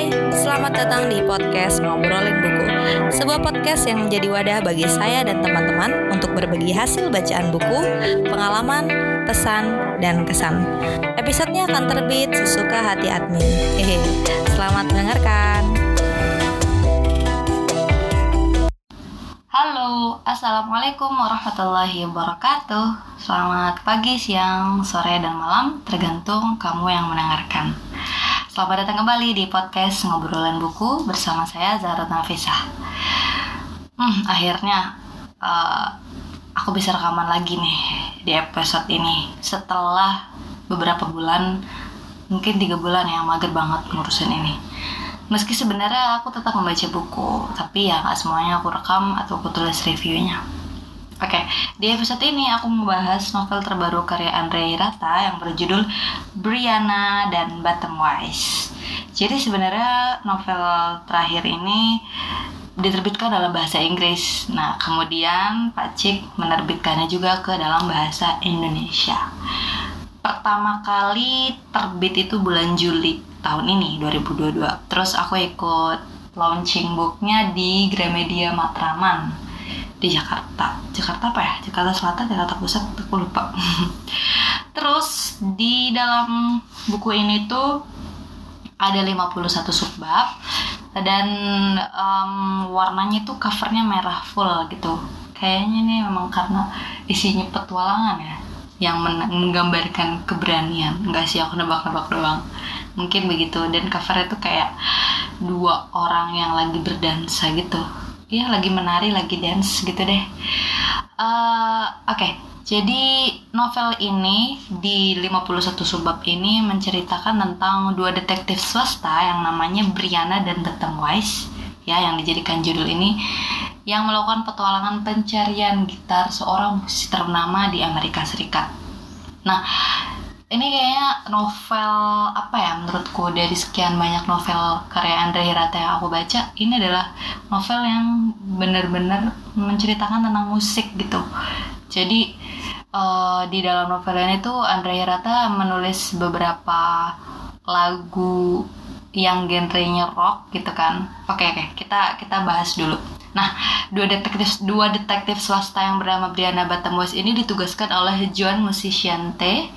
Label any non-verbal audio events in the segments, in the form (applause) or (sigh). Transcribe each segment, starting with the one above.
Hai, selamat datang di podcast Ngobrolin Buku. Sebuah podcast yang menjadi wadah bagi saya dan teman-teman Untuk berbagi hasil bacaan buku, pengalaman, pesan, dan kesan. Episodenya akan terbit sesuka hati admin. Hehe, selamat mendengarkan. Halo, Assalamualaikum warahmatullahi wabarakatuh. Selamat pagi, siang, sore, dan malam Tergantung kamu yang mendengarkan Selamat datang kembali di podcast Ngobrolan Buku bersama saya Zahra Nafisah. Hmm, akhirnya uh, aku bisa rekaman lagi nih di episode ini setelah beberapa bulan, mungkin tiga bulan ya mager banget ngurusin ini. Meski sebenarnya aku tetap membaca buku, tapi ya nggak semuanya aku rekam atau aku tulis reviewnya. Oke, di episode ini aku membahas novel terbaru karya Andre Hirata yang berjudul Brianna dan Bottom Wise. Jadi sebenarnya novel terakhir ini diterbitkan dalam bahasa Inggris. Nah, kemudian Pak Cik menerbitkannya juga ke dalam bahasa Indonesia. Pertama kali terbit itu bulan Juli tahun ini 2022. Terus aku ikut launching booknya di Gramedia Matraman di Jakarta. Jakarta apa ya? Jakarta Selatan Jakarta Pusat aku lupa. (laughs) Terus di dalam buku ini tuh ada 51 subbab dan um, warnanya tuh covernya merah full gitu. Kayaknya ini memang karena isinya petualangan ya yang menggambarkan keberanian. Enggak sih aku nebak-nebak doang. Mungkin begitu. Dan covernya tuh kayak dua orang yang lagi berdansa gitu ya lagi menari lagi dance gitu deh uh, oke okay. Jadi novel ini di 51 subbab ini menceritakan tentang dua detektif swasta yang namanya Brianna dan Bottom Wise ya yang dijadikan judul ini yang melakukan petualangan pencarian gitar seorang musisi ternama di Amerika Serikat. Nah, ini kayaknya novel apa ya menurutku dari sekian banyak novel karya Andre Hirata yang aku baca ini adalah novel yang benar-benar menceritakan tentang musik gitu. Jadi uh, di dalam novel ini tuh Andre Hirata menulis beberapa lagu yang genrenya rock gitu kan. Oke oke kita kita bahas dulu Nah, dua detektif dua detektif swasta yang bernama Brianna Batamus ini ditugaskan oleh John Musiciante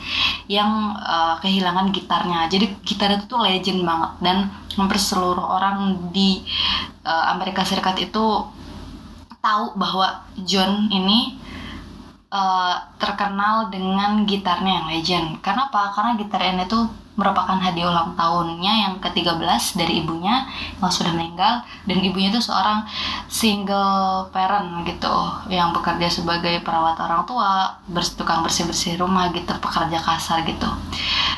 yang uh, kehilangan gitarnya. Jadi gitar itu tuh legend banget dan hampir seluruh orang di uh, Amerika Serikat itu tahu bahwa John ini uh, terkenal dengan gitarnya yang legend. Karena apa? Karena gitar ini tuh merupakan hadiah ulang tahunnya yang ke-13 dari ibunya yang sudah meninggal dan ibunya itu seorang single parent gitu yang bekerja sebagai perawat orang tua, tukang bersih-bersih rumah gitu, pekerja kasar gitu.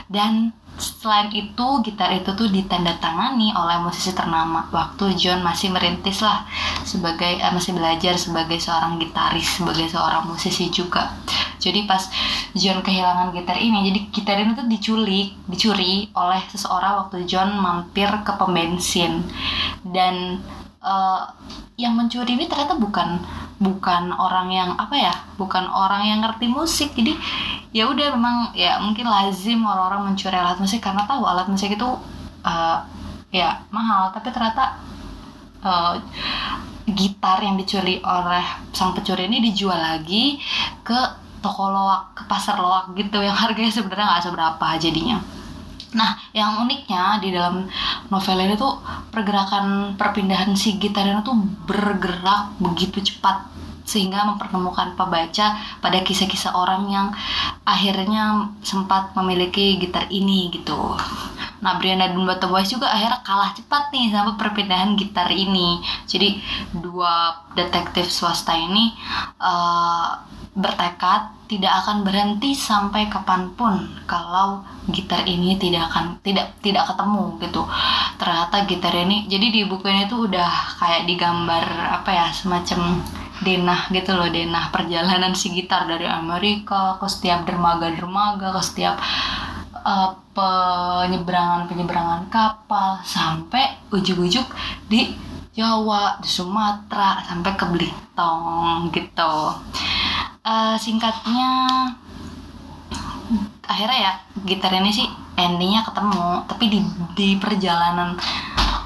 Dan selain itu gitar itu tuh ditandatangani oleh musisi ternama. Waktu John masih merintis lah sebagai eh, masih belajar sebagai seorang gitaris sebagai seorang musisi juga. Jadi pas John kehilangan gitar ini jadi gitar ini tuh diculik dicuri oleh seseorang waktu John mampir ke pembensin dan uh, yang mencuri ini ternyata bukan bukan orang yang apa ya bukan orang yang ngerti musik. Jadi ya udah memang ya mungkin lazim orang-orang mencuri alat musik karena tahu alat musik itu uh, ya mahal. Tapi ternyata uh, gitar yang dicuri oleh sang pencuri ini dijual lagi ke toko loak ke pasar loak gitu yang harganya sebenarnya nggak seberapa jadinya Nah, yang uniknya di dalam novel ini tuh pergerakan perpindahan si gitar itu tuh bergerak begitu cepat sehingga mempertemukan pembaca pada kisah-kisah orang yang akhirnya sempat memiliki gitar ini gitu. Nah, Brianna dan Bata Boys juga akhirnya kalah cepat nih sama perpindahan gitar ini. Jadi dua detektif swasta ini uh, bertekad tidak akan berhenti sampai kapan pun kalau gitar ini tidak akan tidak tidak ketemu gitu. Ternyata gitar ini jadi di buku ini tuh udah kayak digambar apa ya semacam denah gitu loh denah perjalanan si gitar dari Amerika ke setiap dermaga-dermaga ke setiap uh, penyeberangan penyeberangan kapal sampai ujuk-ujuk di Jawa di Sumatera sampai ke Belitung gitu uh, singkatnya akhirnya ya gitar ini sih endingnya ketemu tapi di di perjalanan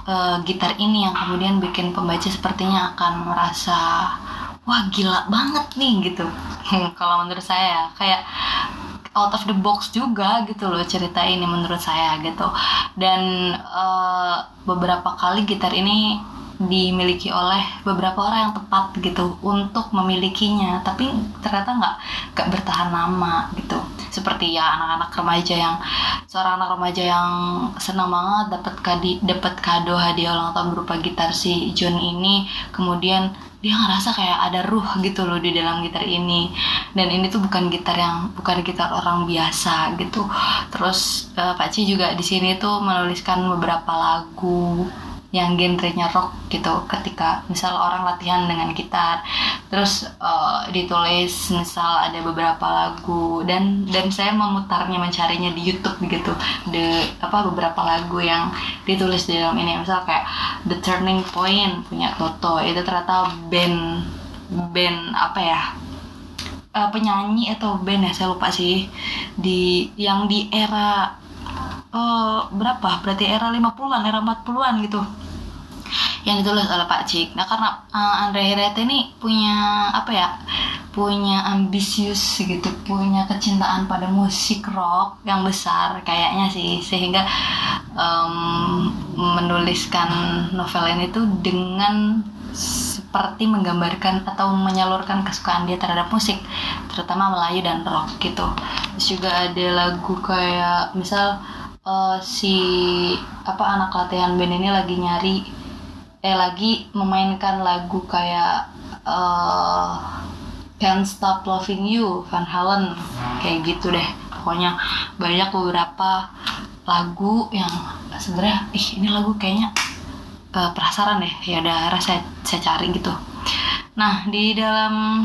uh, gitar ini yang kemudian bikin pembaca sepertinya akan merasa wah gila banget nih gitu. (laughs) Kalau menurut saya kayak out of the box juga gitu loh cerita ini menurut saya gitu. Dan uh, beberapa kali gitar ini dimiliki oleh beberapa orang yang tepat gitu untuk memilikinya. Tapi ternyata nggak nggak bertahan lama gitu. Seperti ya anak-anak remaja yang seorang anak remaja yang senang banget dapat kadi dapat kado hadiah ulang tahun berupa gitar si John ini. Kemudian dia ngerasa kayak ada ruh gitu loh di dalam gitar ini. Dan ini tuh bukan gitar yang bukan gitar orang biasa gitu. Terus uh, Pak Ci juga di sini tuh menuliskan beberapa lagu yang genrenya rock gitu. Ketika misal orang latihan dengan gitar terus uh, ditulis misal ada beberapa lagu dan dan saya memutarnya mencarinya di YouTube gitu. De apa beberapa lagu yang ditulis di dalam ini. Misal kayak The Turning Point punya Toto itu ternyata band band apa ya uh, penyanyi atau band ya saya lupa sih di yang di era uh, berapa? Berarti era 50-an era 40-an gitu. Yang ditulis oleh Pak Cik. Nah karena uh, Andre Hirete ini punya apa ya punya ambisius gitu punya kecintaan pada musik rock yang besar kayaknya sih. Sehingga um, menuliskan novel ini tuh dengan seperti menggambarkan atau menyalurkan kesukaan dia terhadap musik terutama Melayu dan rock gitu. Terus juga ada lagu kayak misal uh, si apa anak latihan band ini lagi nyari eh lagi memainkan lagu kayak uh, Can't Stop Loving You Van Halen kayak gitu deh. Pokoknya banyak beberapa lagu yang sebenarnya ih ini lagu kayaknya uh, penasaran deh. Ya udah saya saya cari gitu. Nah di dalam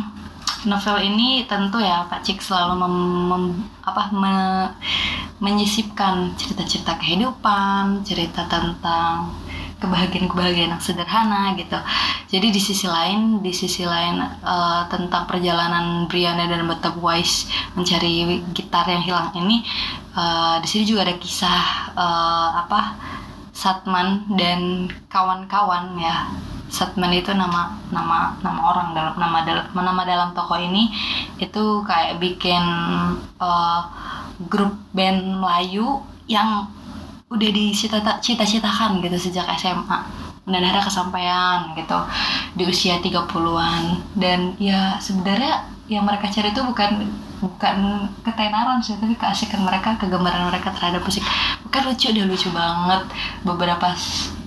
novel ini tentu ya Pak Cik selalu mem, mem, apa me, menyisipkan cerita-cerita kehidupan cerita tentang kebahagiaan-kebahagiaan yang sederhana gitu. Jadi di sisi lain, di sisi lain uh, tentang perjalanan Brianna dan Batak Wise mencari gitar yang hilang ini, uh, di sini juga ada kisah uh, apa Satman dan kawan-kawan ya. Satman itu nama nama nama orang dalam nama dalam nama dalam toko ini itu kayak bikin uh, grup band Melayu yang udah dicita-citakan gitu sejak SMA dan akhirnya kesampaian gitu di usia 30-an dan ya sebenarnya yang mereka cari itu bukan bukan ketenaran sih tapi keasikan mereka kegemaran mereka terhadap musik. Bukan lucu dia lucu banget. Beberapa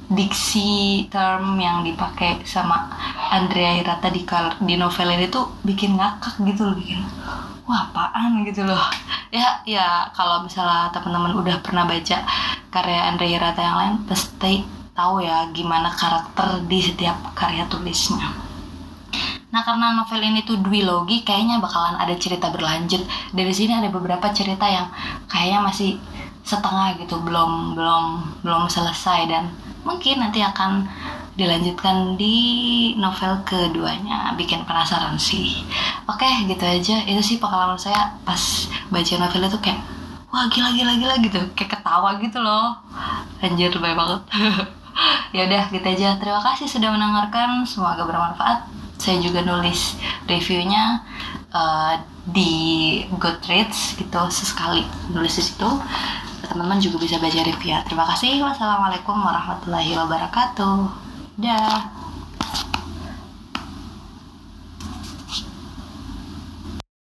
diksi term yang dipakai sama Andrea Hirata di di novel ini tuh bikin ngakak gitu loh bikin wah apaan? gitu loh. Ya ya kalau misalnya teman-teman udah pernah baca karya Andre Hirata yang lain pasti tahu ya gimana karakter di setiap karya tulisnya. Nah karena novel ini tuh duologi kayaknya bakalan ada cerita berlanjut. Dari sini ada beberapa cerita yang kayaknya masih setengah gitu belum belum belum selesai dan mungkin nanti akan dilanjutkan di novel keduanya. Bikin penasaran sih. Oke gitu aja. Itu sih pengalaman saya pas baca novel itu kayak wah gila gila gila gitu. Kayak ketawa gitu loh. Anjir baik banget. (laughs) Ya udah gitu aja. Terima kasih sudah mendengarkan. Semoga bermanfaat. Saya juga nulis reviewnya uh, di Goodreads gitu sesekali nulis di situ teman-teman juga bisa baca review ya terima kasih. Wassalamualaikum warahmatullahi wabarakatuh. Dah.